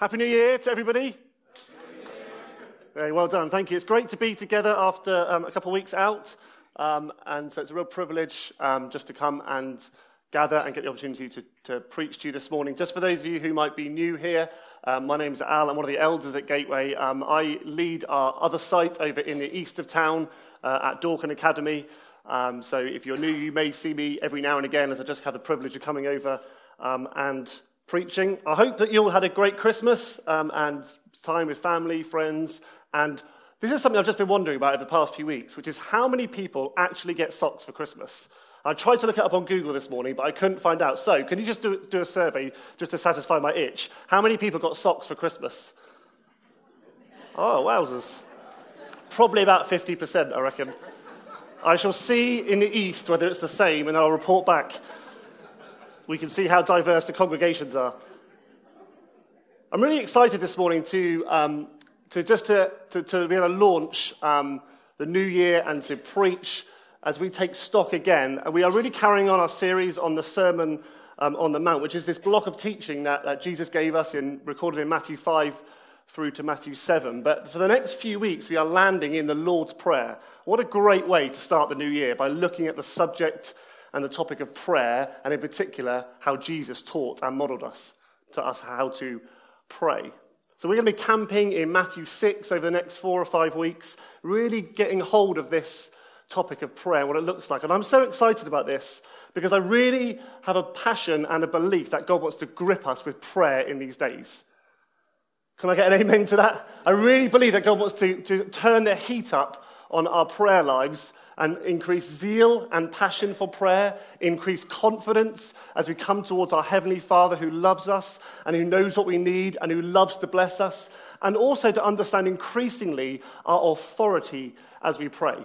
Happy New Year to everybody. Very well done. Thank you. It's great to be together after um, a couple of weeks out. Um, and so it's a real privilege um, just to come and gather and get the opportunity to, to, preach to you this morning. Just for those of you who might be new here, um, my name is Al. I'm one of the elders at Gateway. Um, I lead our other site over in the east of town uh, at Dorcan Academy. Um, so if you're new, you may see me every now and again as I just have the privilege of coming over and preaching. I hope that you all had a great Christmas um, and time with family, friends, and this is something I've just been wondering about over the past few weeks, which is how many people actually get socks for Christmas. I tried to look it up on Google this morning, but I couldn't find out. So, can you just do, do a survey just to satisfy my itch? How many people got socks for Christmas? Oh, wowzers. Probably about 50%, I reckon. I shall see in the east whether it's the same, and I'll report back we can see how diverse the congregations are. I'm really excited this morning to, um, to just to, to, to, be able to launch um, the new year and to preach as we take stock again. We are really carrying on our series on the Sermon um, on the Mount, which is this block of teaching that, that Jesus gave us in, recorded in Matthew 5 through to Matthew 7. But for the next few weeks, we are landing in the Lord's Prayer. What a great way to start the new year by looking at the subject and the topic of prayer, and in particular, how Jesus taught and modeled us to us how to pray. So we're going to be camping in Matthew 6 over the next four or five weeks, really getting hold of this topic of prayer, what it looks like. And I'm so excited about this because I really have a passion and a belief that God wants to grip us with prayer in these days. Can I get an amen to that? I really believe that God wants to, to turn the heat up on our prayer lives and increase zeal and passion for prayer, increase confidence as we come towards our Heavenly Father who loves us and who knows what we need and who loves to bless us, and also to understand increasingly our authority as we pray.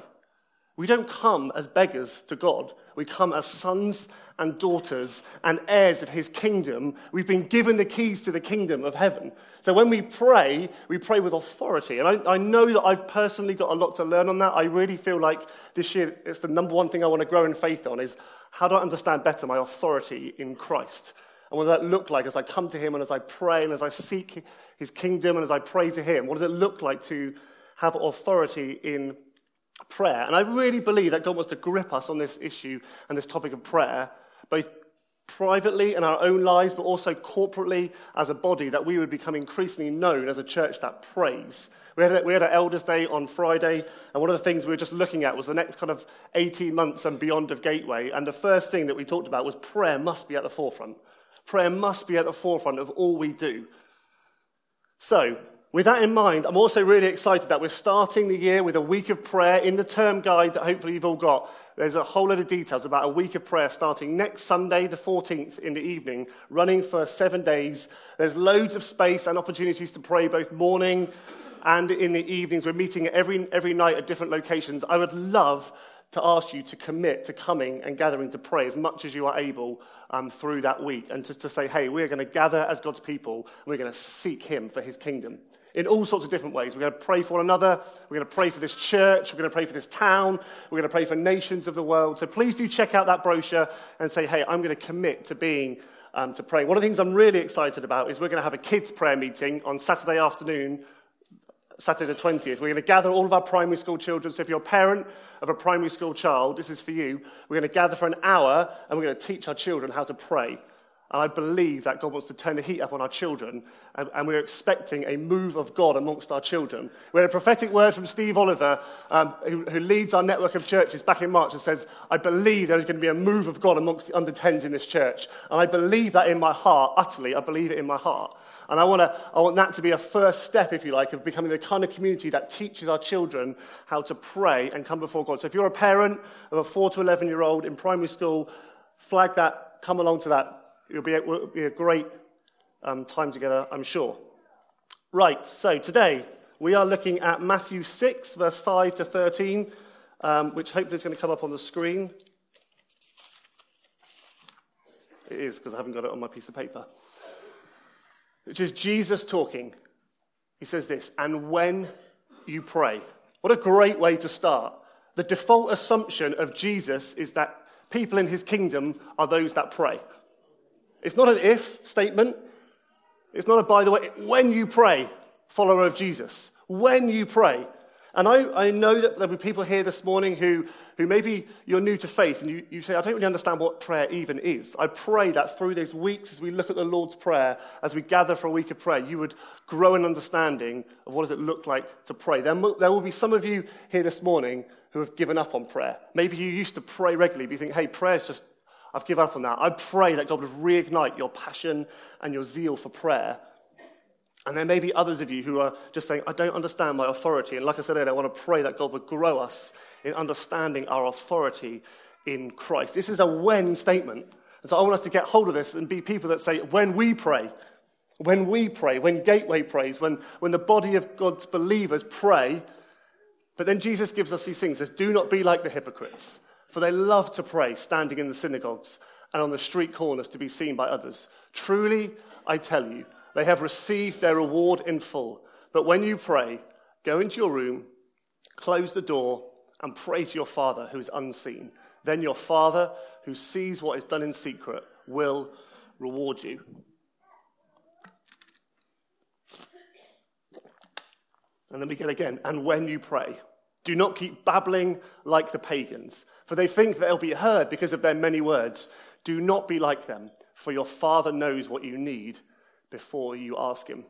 We don't come as beggars to God, we come as sons and daughters and heirs of His kingdom. We've been given the keys to the kingdom of heaven. So when we pray, we pray with authority. And I, I, know that I've personally got a lot to learn on that. I really feel like this year it's the number one thing I want to grow in faith on is how do I understand better my authority in Christ? And what does that look like as I come to Him and as I pray and as I seek His kingdom and as I pray to Him? What does it look like to have authority in prayer? And I really believe that God wants to grip us on this issue and this topic of prayer, both privately in our own lives, but also corporately as a body, that we would become increasingly known as a church that prays. We had, we had an Elders' Day on Friday, and one of the things we were just looking at was the next kind of 18 months and beyond of Gateway. And the first thing that we talked about was prayer must be at the forefront. Prayer must be at the forefront of all we do. So, with that in mind, I'm also really excited that we're starting the year with a week of prayer in the term guide that hopefully you've all got. There's a whole lot of details about a week of prayer starting next Sunday, the 14th, in the evening, running for seven days. There's loads of space and opportunities to pray both morning and in the evenings. We're meeting every, every night at different locations. I would love to ask you to commit to coming and gathering to pray as much as you are able um, through that week and just to say, hey, we're going to gather as God's people and we're going to seek Him for His kingdom in all sorts of different ways. We're going to pray for one another. We're going to pray for this church. We're going to pray for this town. We're going to pray for nations of the world. So please do check out that brochure and say, hey, I'm going to commit to being, um, to praying. One of the things I'm really excited about is we're going to have a kids' prayer meeting on Saturday afternoon, Saturday the 20th. We're going to gather all of our primary school children. So if you're a parent of a primary school child, this is for you. We're going to gather for an hour and we're going to teach our children how to pray. And I believe that God wants to turn the heat up on our children, and, and we're expecting a move of God amongst our children. We had a prophetic word from Steve Oliver, um, who, who, leads our network of churches back in March, and says, I believe there is going to be a move of God amongst the under 10s in this church. And I believe that in my heart, utterly, I believe it in my heart. And I, wanna, I want that to be a first step, if you like, of becoming the kind of community that teaches our children how to pray and come before God. So if you're a parent of a 4 to 11 year old in primary school, flag that, come along to that It'll be a, it'll be a great um, time together, I'm sure. Right, so today we are looking at Matthew 6, verse 5 to 13, um, which hopefully is going to come up on the screen. It is, because I haven't got it on my piece of paper. Which is Jesus talking. He says this, and when you pray. What a great way to start. The default assumption of Jesus is that people in his kingdom are those that pray. It's not an if statement. It's not a by the way. When you pray, follower of Jesus, when you pray. And I, I know that there'll be people here this morning who, who maybe you're new to faith and you, you say, I don't really understand what prayer even is. I pray that through these weeks, as we look at the Lord's Prayer, as we gather for a week of prayer, you would grow an understanding of what does it look like to pray. There, there will be some of you here this morning who have given up on prayer. Maybe you used to pray regularly, but you think, hey, prayer's just, I've given up on that. I pray that God would reignite your passion and your zeal for prayer and there may be others of you who are just saying, I don't understand my authority. And like I said earlier, I want to pray that God would grow us in understanding our authority in Christ. This is a when statement. And so I want us to get hold of this and be people that say, when we pray, when we pray, when Gateway prays, when, when the body of God's believers pray. But then Jesus gives us these things. Says, do not be like the hypocrites, for they love to pray, standing in the synagogues and on the street corners to be seen by others. Truly, I tell you, they have received their reward in full. But when you pray, go into your room, close the door, and pray to your Father who is unseen. Then your Father, who sees what is done in secret, will reward you. And then we get again, and when you pray, do not keep babbling like the pagans, for they think that they'll be heard because of their many words. Do not be like them, for your Father knows what you need before you ask Him.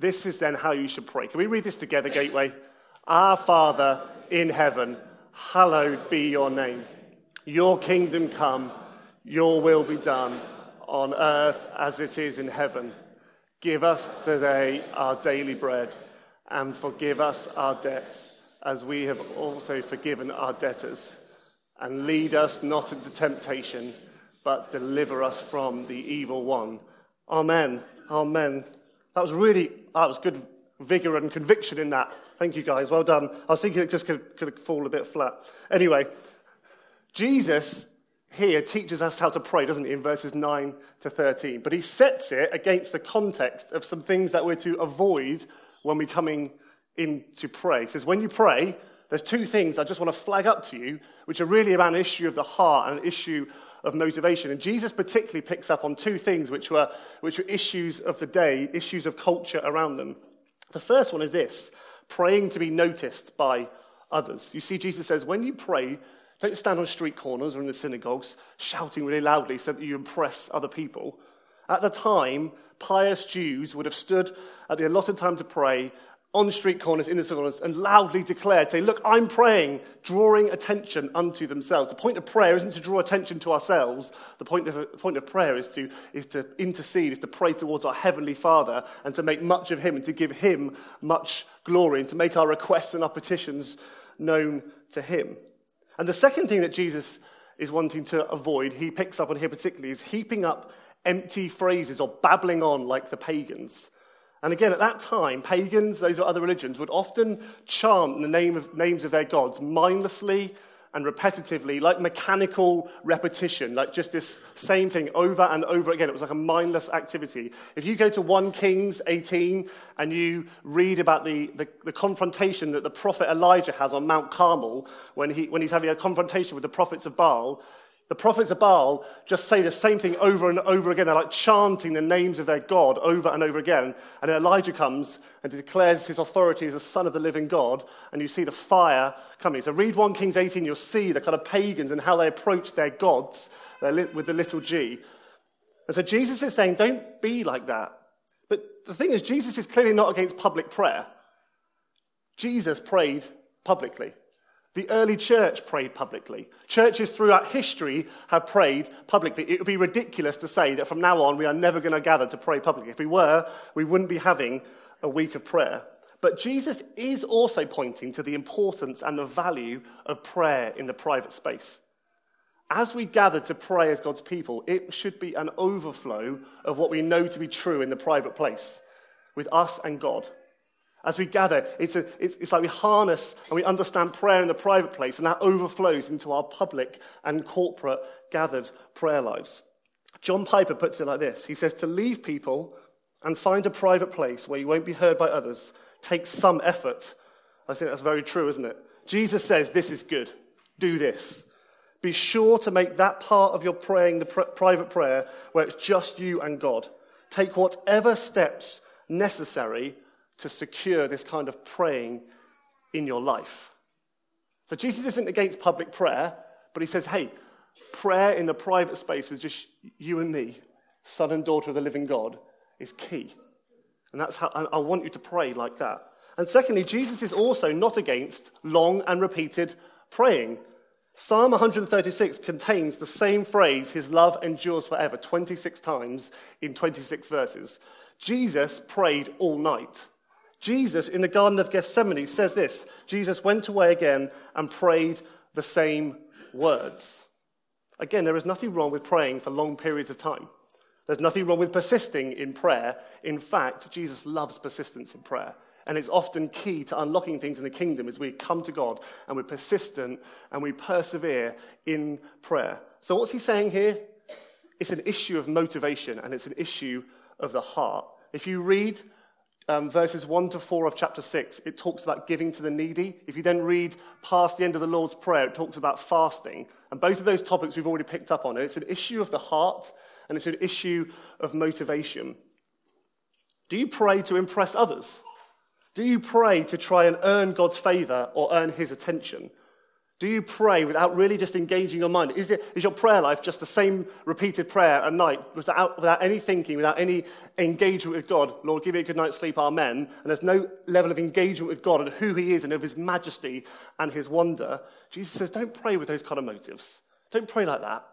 This is then how you should pray. Can we read this together, Gateway? Our Father in heaven, hallowed be your name. Your kingdom come, your will be done on earth as it is in heaven. Give us today our daily bread and forgive us our debts as we have also forgiven our debtors. And lead us not into temptation, but deliver us from the evil one. Amen. Amen. That was really, that was good vigor and conviction in that. Thank you, guys. Well done. I was thinking it just could, could fall a bit flat. Anyway, Jesus here teaches us how to pray, doesn't he, in verses 9 to 13. But he sets it against the context of some things that we're to avoid when we're coming in to pray. He says, when you pray, there's two things I just want to flag up to you, which are really about an issue of the heart and an issue of motivation. And Jesus particularly picks up on two things which were, which were issues of the day, issues of culture around them. The first one is this praying to be noticed by others. You see, Jesus says, when you pray, don't stand on street corners or in the synagogues shouting really loudly so that you impress other people. At the time, pious Jews would have stood at the allotted time to pray on street corners, in the corners, and loudly declared, say, Look, I'm praying, drawing attention unto themselves. The point of prayer isn't to draw attention to ourselves. The point of, the point of prayer is to, is to intercede, is to pray towards our Heavenly Father and to make much of Him and to give Him much glory and to make our requests and our petitions known to Him. And the second thing that Jesus is wanting to avoid, he picks up on here particularly, is heaping up empty phrases or babbling on like the pagans. And again, at that time, pagans, those are other religions, would often chant the name of, names of their gods mindlessly and repetitively, like mechanical repetition, like just this same thing over and over again. It was like a mindless activity. If you go to 1 Kings 18 and you read about the, the, the confrontation that the prophet Elijah has on Mount Carmel when, he, when he's having a confrontation with the prophets of Baal, the prophets of Baal just say the same thing over and over again. They're like chanting the names of their God over and over again. And then Elijah comes and declares his authority as the son of the living God. And you see the fire coming. So read 1 Kings 18, you'll see the kind of pagans and how they approach their gods with the little g. And so Jesus is saying, don't be like that. But the thing is, Jesus is clearly not against public prayer. Jesus prayed publicly. The early church prayed publicly. Churches throughout history have prayed publicly. It would be ridiculous to say that from now on we are never going to gather to pray publicly. If we were, we wouldn't be having a week of prayer. But Jesus is also pointing to the importance and the value of prayer in the private space. As we gather to pray as God's people, it should be an overflow of what we know to be true in the private place with us and God. As we gather, it's, a, it's, it's, like we harness and we understand prayer in the private place, and that overflows into our public and corporate gathered prayer lives. John Piper puts it like this He says, To leave people and find a private place where you won't be heard by others takes some effort. I think that's very true, isn't it? Jesus says, This is good. Do this. Be sure to make that part of your praying, the pr- private prayer, where it's just you and God. take whatever steps necessary to secure this kind of praying in your life. So Jesus isn't against public prayer, but he says, hey, prayer in the private space with just you and me, son and daughter of the living God, is key. And that's how I want you to pray like that. And secondly, Jesus is also not against long and repeated praying. Psalm 136 contains the same phrase, his love endures forever, 26 times in 26 verses. Jesus prayed all night. Jesus in the Garden of Gethsemane says this Jesus went away again and prayed the same words. Again, there is nothing wrong with praying for long periods of time. There's nothing wrong with persisting in prayer. In fact, Jesus loves persistence in prayer. And it's often key to unlocking things in the kingdom as we come to God and we're persistent and we persevere in prayer. So, what's he saying here? It's an issue of motivation and it's an issue of the heart. If you read um, verses 1 to 4 of chapter 6, it talks about giving to the needy. If you then read past the end of the Lord's Prayer, it talks about fasting. And both of those topics we've already picked up on. And it's an issue of the heart and it's an issue of motivation. Do you pray to impress others? Do you pray to try and earn God's favor or earn his attention? Do you pray without really just engaging your mind? Is, it, is your prayer life just the same repeated prayer at night without, without any thinking, without any engagement with God? Lord, give me a good night's sleep, amen. And there's no level of engagement with God and who he is and of his majesty and his wonder. Jesus says, don't pray with those kind of motives. Don't pray like that.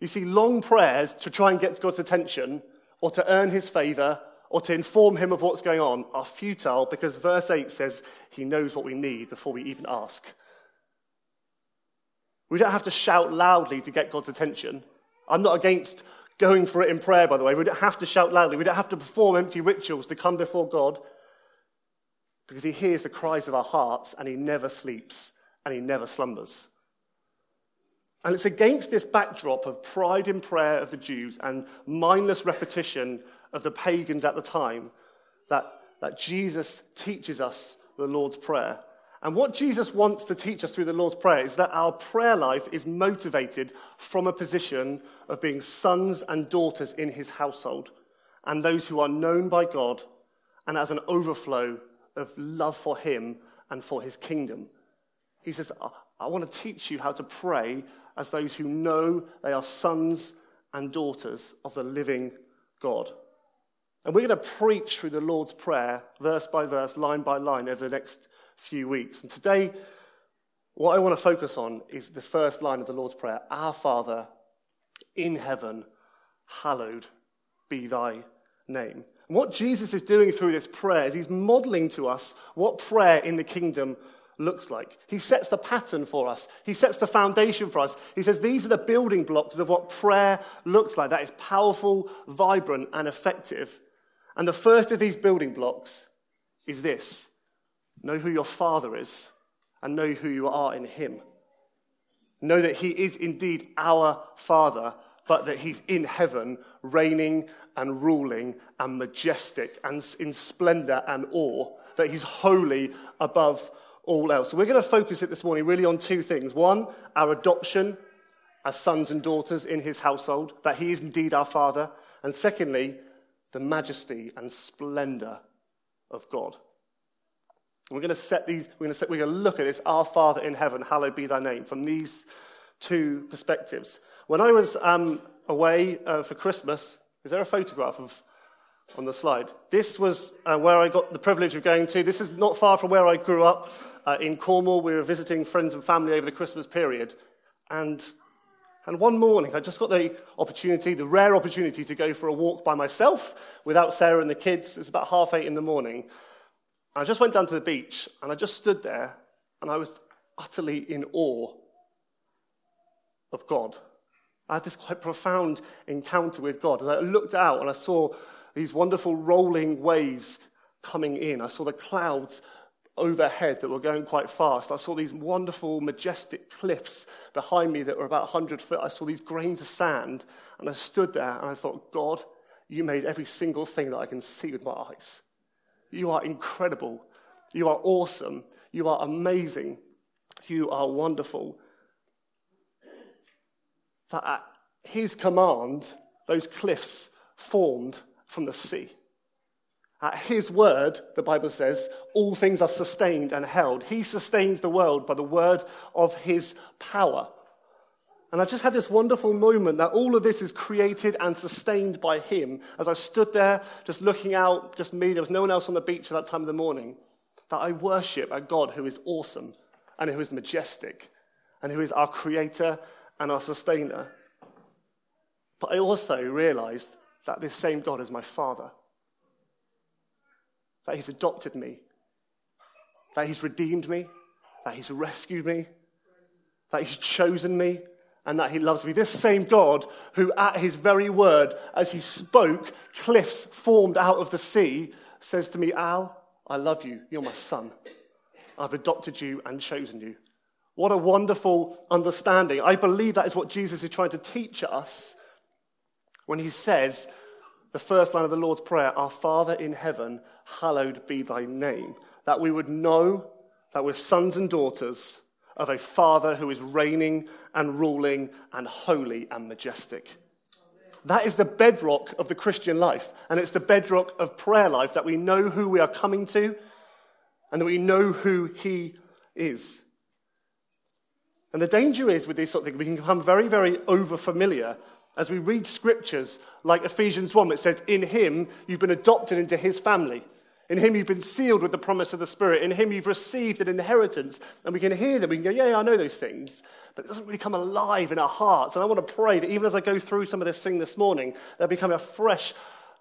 You see, long prayers to try and get God's attention or to earn his favor or to inform him of what's going on are futile because verse 8 says he knows what we need before we even ask. We don't have to shout loudly to get God's attention. I'm not against going for it in prayer, by the way. We don't have to shout loudly. We don't have to perform empty rituals to come before God because he hears the cries of our hearts and he never sleeps and he never slumbers. And it's against this backdrop of pride in prayer of the Jews and mindless repetition of the pagans at the time that, that Jesus teaches us the Lord's Prayer. And what Jesus wants to teach us through the Lord's Prayer is that our prayer life is motivated from a position of being sons and daughters in his household and those who are known by God and as an overflow of love for him and for his kingdom. He says, I want to teach you how to pray as those who know they are sons and daughters of the living God. And we're going to preach through the Lord's Prayer, verse by verse, line by line, over the next few weeks. And today, what I want to focus on is the first line of the Lord's Prayer Our Father in heaven, hallowed be thy name. And what Jesus is doing through this prayer is he's modeling to us what prayer in the kingdom looks like. He sets the pattern for us, He sets the foundation for us. He says these are the building blocks of what prayer looks like that is powerful, vibrant, and effective. And the first of these building blocks is this know who your Father is and know who you are in Him. Know that He is indeed our Father, but that He's in heaven, reigning and ruling and majestic and in splendor and awe, that He's holy above all else. So we're going to focus it this morning really on two things. One, our adoption as sons and daughters in his household, that he is indeed our father. And secondly, the majesty and splendor of God. We're going to set these, we're going to, set, we're going to look at this, our Father in heaven, hallowed be thy name, from these two perspectives. When I was um, away uh, for Christmas, is there a photograph of on the slide? This was uh, where I got the privilege of going to. This is not far from where I grew up uh, in Cornwall. We were visiting friends and family over the Christmas period. And, and one morning, I just got the opportunity, the rare opportunity, to go for a walk by myself without Sarah and the kids. It's about half eight in the morning. And I just went down to the beach and I just stood there and I was utterly in awe of God. I had this quite profound encounter with God. As I looked out and I saw these wonderful rolling waves coming in, I saw the clouds overhead that were going quite fast. I saw these wonderful, majestic cliffs behind me that were about 100 foot. I saw these grains of sand, and I stood there and I thought, God, you made every single thing that I can see with my eyes. You are incredible. You are awesome. You are amazing. You are wonderful. That at his command, those cliffs formed from the sea. At his word, the Bible says, all things are sustained and held. He sustains the world by the word of his power. And I just had this wonderful moment that all of this is created and sustained by him. As I stood there, just looking out, just me, there was no one else on the beach at that time of the morning, that I worship a God who is awesome and who is majestic and who is our creator and our sustainer. But I also realized that this same God is my father that He's adopted me, that He's redeemed me, that He's rescued me, that He's chosen me, and that He loves me. This same God who, at His very word, as He spoke, cliffs formed out of the sea, says to me, Al, I love you. You're my son. I've adopted you and chosen you. What a wonderful understanding. I believe that is what Jesus is trying to teach us when he says, the first line of the Lord's Prayer, Our Father in heaven, hallowed be thy name. That we would know that we're sons and daughters of a Father who is reigning and ruling and holy and majestic. That is the bedrock of the Christian life, and it's the bedrock of prayer life that we know who we are coming to and that we know who He is. And the danger is with these sort of things, we can become very, very over familiar as we read scriptures like Ephesians 1, it says, In him you've been adopted into his family. In him you've been sealed with the promise of the Spirit. In him you've received an inheritance. And we can hear them. We can go, yeah, yeah, I know those things. But it doesn't really come alive in our hearts. And I want to pray that even as I go through some of this thing this morning, there'll become a fresh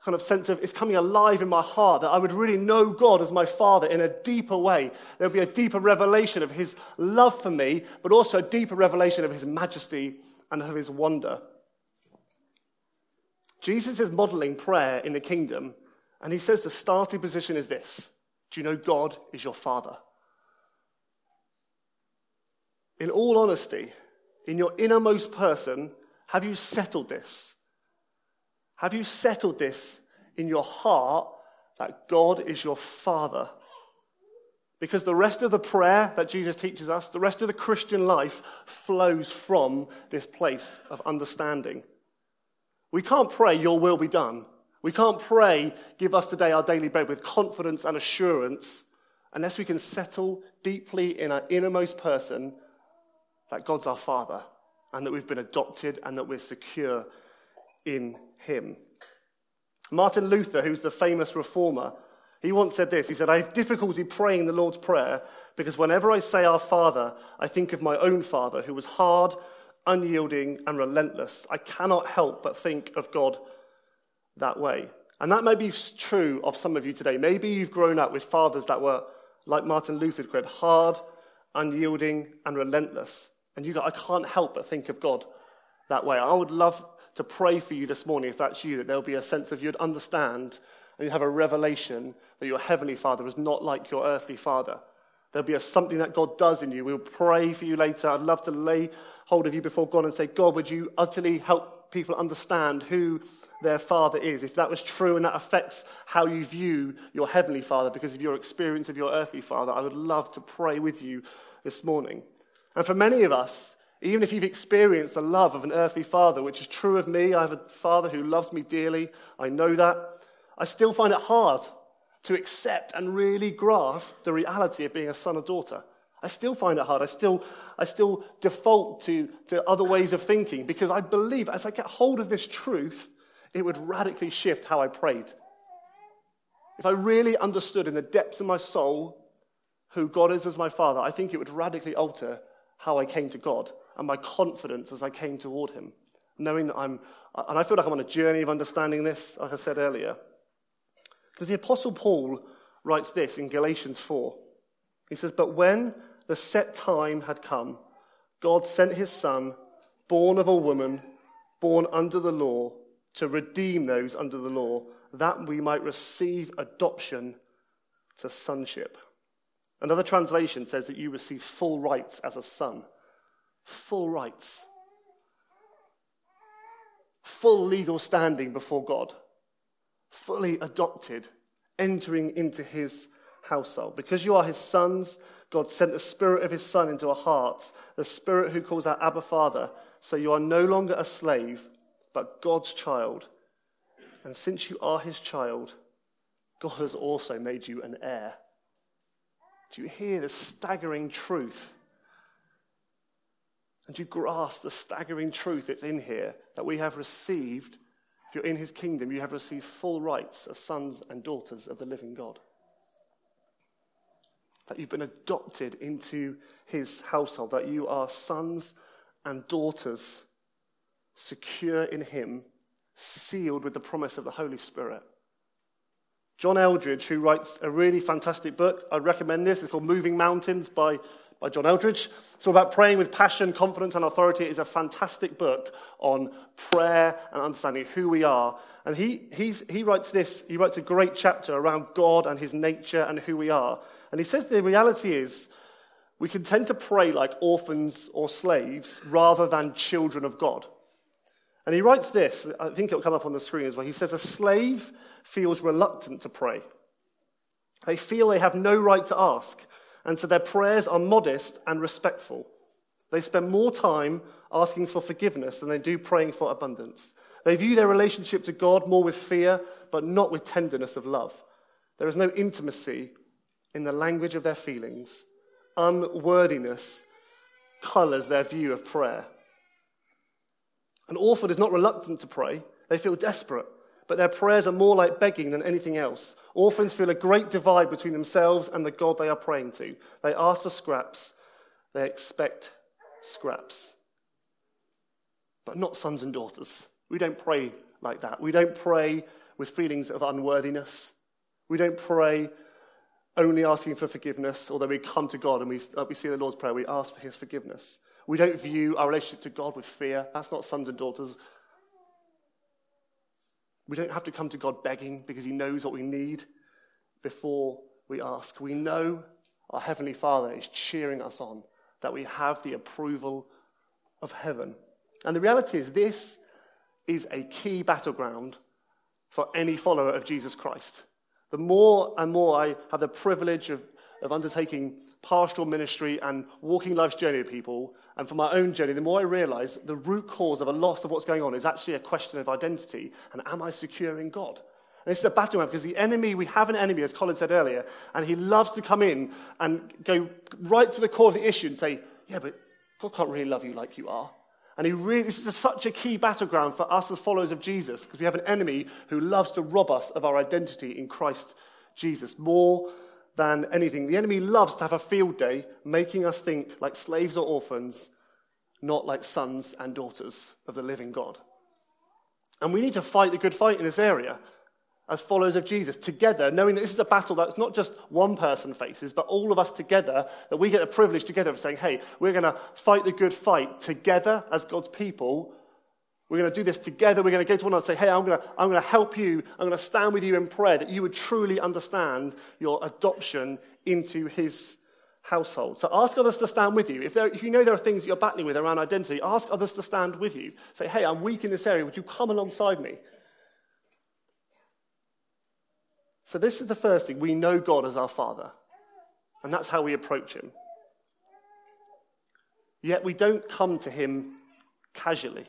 kind of sense of it's coming alive in my heart, that I would really know God as my Father in a deeper way. There'll be a deeper revelation of his love for me, but also a deeper revelation of his majesty and of his wonder. Jesus is modeling prayer in the kingdom, and he says the starting position is this Do you know God is your Father? In all honesty, in your innermost person, have you settled this? Have you settled this in your heart that God is your Father? Because the rest of the prayer that Jesus teaches us, the rest of the Christian life flows from this place of understanding. We can't pray, Your will be done. We can't pray, Give us today our daily bread with confidence and assurance unless we can settle deeply in our innermost person that God's our Father and that we've been adopted and that we're secure in Him. Martin Luther, who's the famous reformer, he once said this. He said, I have difficulty praying the Lord's Prayer because whenever I say Our Father, I think of my own father who was hard unyielding, and relentless. I cannot help but think of God that way. And that may be true of some of you today. Maybe you've grown up with fathers that were, like Martin Luther said, hard, unyielding, and relentless. And you go, I can't help but think of God that way. I would love to pray for you this morning, if that's you, that there'll be a sense of you'd understand and you'd have a revelation that your heavenly father is not like your earthly father. There'll be a something that God does in you. We'll pray for you later. I'd love to lay hold of you before God and say, God, would you utterly help people understand who their Father is? If that was true and that affects how you view your Heavenly Father because of your experience of your earthly Father, I would love to pray with you this morning. And for many of us, even if you've experienced the love of an earthly father, which is true of me, I have a father who loves me dearly, I know that, I still find it hard to accept and really grasp the reality of being a son or daughter. I still find it hard. I still, I still default to, to other ways of thinking because I believe as I get hold of this truth, it would radically shift how I prayed. If I really understood in the depths of my soul who God is as my Father, I think it would radically alter how I came to God and my confidence as I came toward Him, knowing that I'm, and I feel like I'm on a journey of understanding this, like I said earlier. Because the Apostle Paul writes this in Galatians 4. He says, But when the set time had come, God sent his Son, born of a woman, born under the law, to redeem those under the law, that we might receive adoption to sonship. Another translation says that you receive full rights as a son. Full rights. Full legal standing before God. Fully adopted, entering into his household. Because you are his sons, God sent the Spirit of His Son into our hearts, the Spirit who calls out Abba Father. So you are no longer a slave, but God's child. And since you are his child, God has also made you an heir. Do you hear the staggering truth? And do you grasp the staggering truth that's in here that we have received, you're in his kingdom, you have received full rights as sons and daughters of the living God? That you've been adopted into his household, that you are sons and daughters, secure in him, sealed with the promise of the Holy Spirit. John Eldredge, who writes a really fantastic book, I recommend this. It's called Moving Mountains by, by John Eldredge. It's all about praying with passion, confidence, and authority. It is a fantastic book on prayer and understanding who we are. And he, he writes this, he writes a great chapter around God and his nature and who we are. And he says the reality is we can tend to pray like orphans or slaves rather than children of God. And he writes this, I think it'll come up on the screen as well. He says, A slave feels reluctant to pray. They feel they have no right to ask, and so their prayers are modest and respectful. They spend more time asking for forgiveness than they do praying for abundance. They view their relationship to God more with fear, but not with tenderness of love. There is no intimacy in the language of their feelings. Unworthiness colors their view of prayer. An orphan is not reluctant to pray, they feel desperate, but their prayers are more like begging than anything else. Orphans feel a great divide between themselves and the God they are praying to. They ask for scraps, they expect scraps. But not sons and daughters. We don't pray like that. We don't pray with feelings of unworthiness. We don't pray only asking for forgiveness, although we come to God and we, like we see the Lord's Prayer, we ask for his forgiveness. We don't view our relationship to God with fear. That's not sons and daughters. We don't have to come to God begging because He knows what we need before we ask. We know our Heavenly Father is cheering us on, that we have the approval of heaven. And the reality is, this is a key battleground for any follower of Jesus Christ. The more and more I have the privilege of, of undertaking pastoral ministry and walking life's journey with people, and for my own journey, the more I realize the root cause of a lot of what's going on is actually a question of identity and am I secure in God? And this is a battleground because the enemy, we have an enemy, as Colin said earlier, and he loves to come in and go right to the core of the issue and say, Yeah, but God can't really love you like you are. And he really, this is a, such a key battleground for us as followers of Jesus because we have an enemy who loves to rob us of our identity in Christ Jesus more than anything. The enemy loves to have a field day making us think like slaves or orphans, not like sons and daughters of the living God. And we need to fight the good fight in this area as followers of Jesus together, knowing that this is a battle that's not just one person faces, but all of us together, that we get the privilege together of saying, hey, we're going to fight the good fight together as God's people. We're going to do this together. We're going to go to one another and say, hey, I'm going, to, I'm going to help you. I'm going to stand with you in prayer that you would truly understand your adoption into his household. So ask others to stand with you. If, there, if you know there are things that you're battling with around identity, ask others to stand with you. Say, hey, I'm weak in this area. Would you come alongside me? So, this is the first thing. We know God as our Father, and that's how we approach Him. Yet we don't come to Him casually.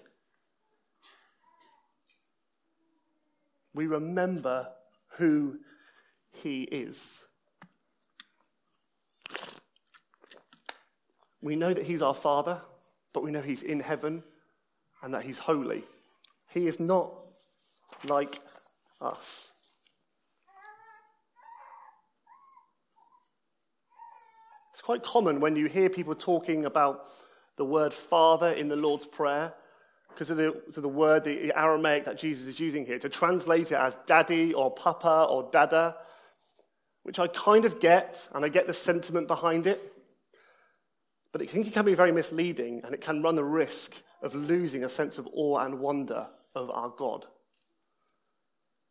We remember who He is. We know that He's our Father, but we know He's in heaven and that He's holy. He is not like us. It's quite common when you hear people talking about the word Father in the Lord's Prayer, because of the, the word, the Aramaic that Jesus is using here, to translate it as daddy or papa or dada, which I kind of get, and I get the sentiment behind it. But I think it can be very misleading, and it can run the risk of losing a sense of awe and wonder of our God.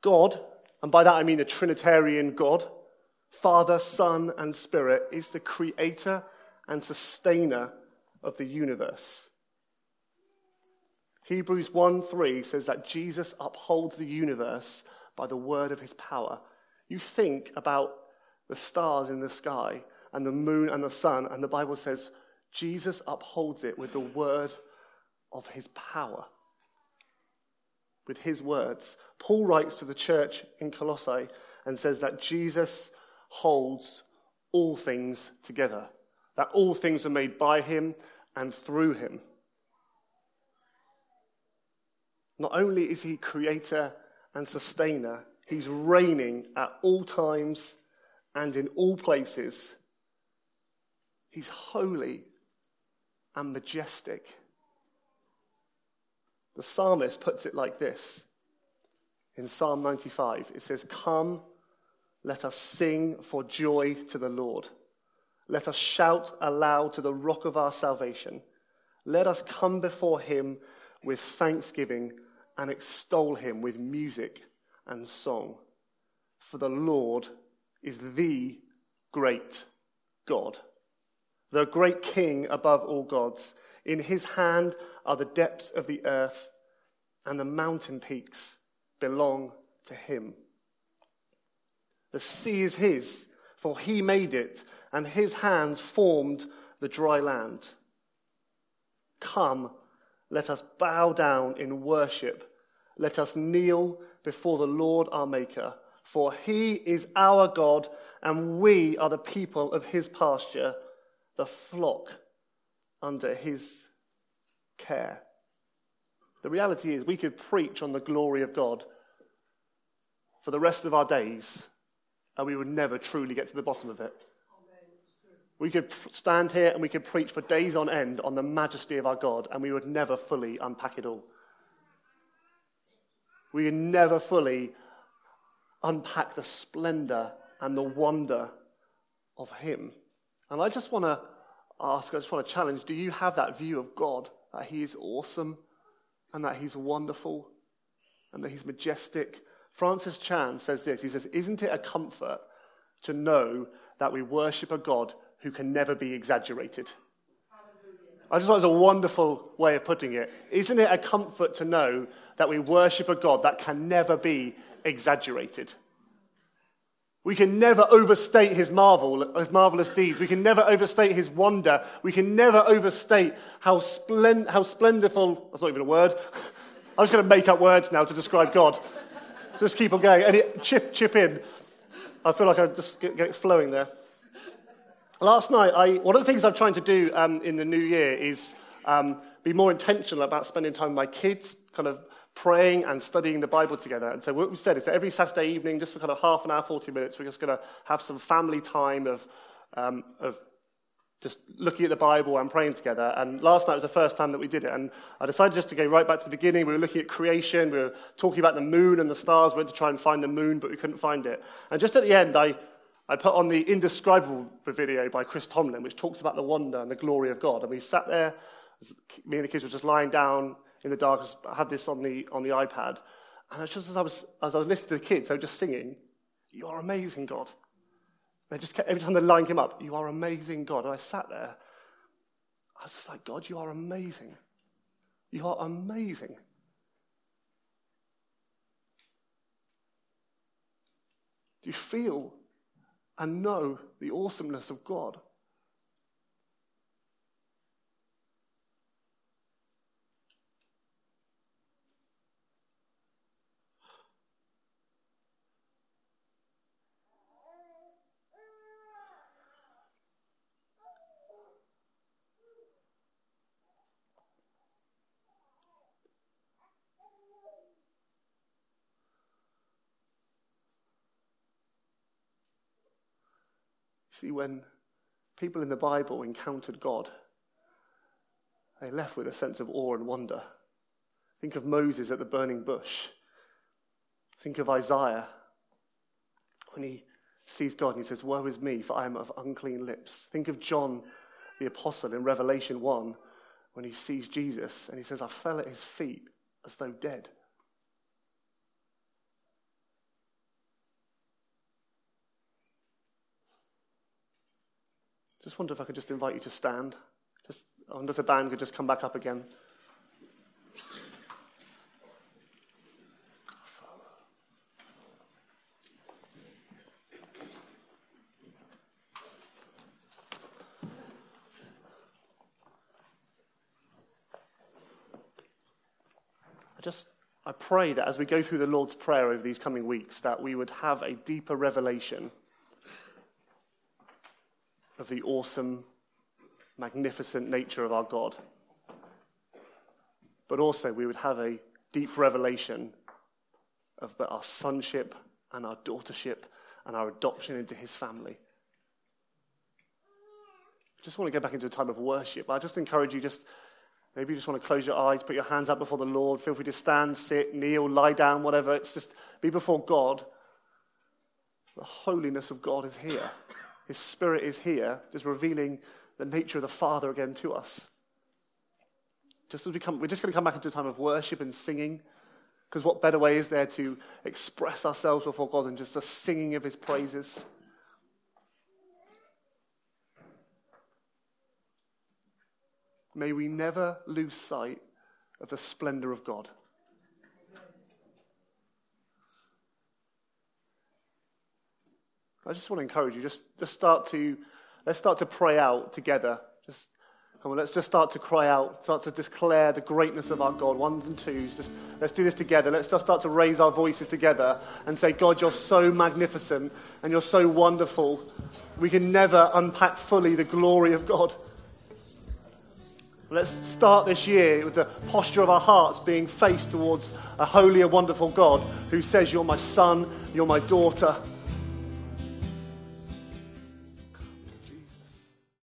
God, and by that I mean the Trinitarian God, Father, Son, and Spirit, is the creator and sustainer of the universe. Hebrews 1 3 says that Jesus upholds the universe by the word of his power. You think about the stars in the sky and the moon and the sun, and the Bible says Jesus upholds it with the word of his power. with his words. Paul writes to the church in Colossae and says that Jesus holds all things together, that all things are made by him and through him. Not only is he creator and sustainer, he's reigning at all times and in all places. He's holy and majestic. The psalmist puts it like this in Psalm 95 it says, Come, let us sing for joy to the Lord. Let us shout aloud to the rock of our salvation. Let us come before him with thanksgiving and extol him with music and song. For the Lord is the great God, the great King above all gods. In his hand are the depths of the earth, and the mountain peaks belong to him. The sea is his, for he made it, and his hands formed the dry land. Come, let us bow down in worship. Let us kneel before the Lord our Maker, for he is our God, and we are the people of his pasture, the flock under his care. The reality is, we could preach on the glory of God for the rest of our days, and we would never truly get to the bottom of it. We could stand here and we could preach for days on end on the majesty of our God, and we would never fully unpack it all. We would never fully unpack the splendor and the wonder of Him. And I just want to ask, I just want to challenge do you have that view of God that He is awesome and that He's wonderful and that He's majestic? Francis Chan says this He says, Isn't it a comfort to know that we worship a God who can never be exaggerated? I just thought it was a wonderful way of putting it. Isn't it a comfort to know that we worship a God that can never be exaggerated? We can never overstate his marvel, his marvelous deeds. We can never overstate his wonder. We can never overstate how, splend, how splendorful, that's not even a word. I'm just going to make up words now to describe God. Just keep on going. Any, chip, chip in. I feel like I just get, get flowing there. Last night, I, one of the things I'm trying to do um, in the new year is um, be more intentional about spending time with my kids, kind of praying and studying the Bible together. And so what we said is that every Saturday evening, just for kind of half an hour, 40 minutes, we're just going to have some family time of, um, of just looking at the Bible and praying together. And last night was the first time that we did it. And I decided just to go right back to the beginning. We were looking at creation. We were talking about the moon and the stars. We went to try and find the moon, but we couldn't find it. And just at the end, I I put on the Indescribable video by Chris Tomlin, which talks about the wonder and the glory of God. And we sat there, me and the kids were just lying down in the dark. I had this on the, on the iPad. And just as I, was, as I was listening to the kids, they were just singing, You are amazing, God. They just kept, every time the line came up, You are amazing, God. And I sat there. I was just like, God, you are amazing. You are amazing. Do you feel and know the awesomeness of God. See, when people in the Bible encountered God, they left with a sense of awe and wonder. Think of Moses at the burning bush. Think of Isaiah when he sees God and he says, Woe is me, for I am of unclean lips. Think of John the Apostle in Revelation 1 when he sees Jesus and he says, I fell at his feet as though dead. Just wonder if I could just invite you to stand. Just, I wonder if the band could just come back up again. I just I pray that as we go through the Lord's Prayer over these coming weeks, that we would have a deeper revelation of the awesome, magnificent nature of our God. But also, we would have a deep revelation of our sonship and our daughtership and our adoption into his family. Just want to go back into a time of worship. I just encourage you, just maybe you just want to close your eyes, put your hands up before the Lord. Feel free to stand, sit, kneel, lie down, whatever. It's just be before God. The holiness of God is here. His Spirit is here, just revealing the nature of the Father again to us. Just as we come, we're just going to come back into a time of worship and singing. Because what better way is there to express ourselves before God than just the singing of His praises? May we never lose sight of the splendor of God. I just want to encourage you, just, just start to, let's start to pray out together. Just, come on, let's just start to cry out, start to declare the greatness of our God. Ones and twos, just, let's do this together. Let's just start to raise our voices together and say, God, you're so magnificent and you're so wonderful. We can never unpack fully the glory of God. Let's start this year with the posture of our hearts being faced towards a holy and wonderful God who says, You're my son, you're my daughter.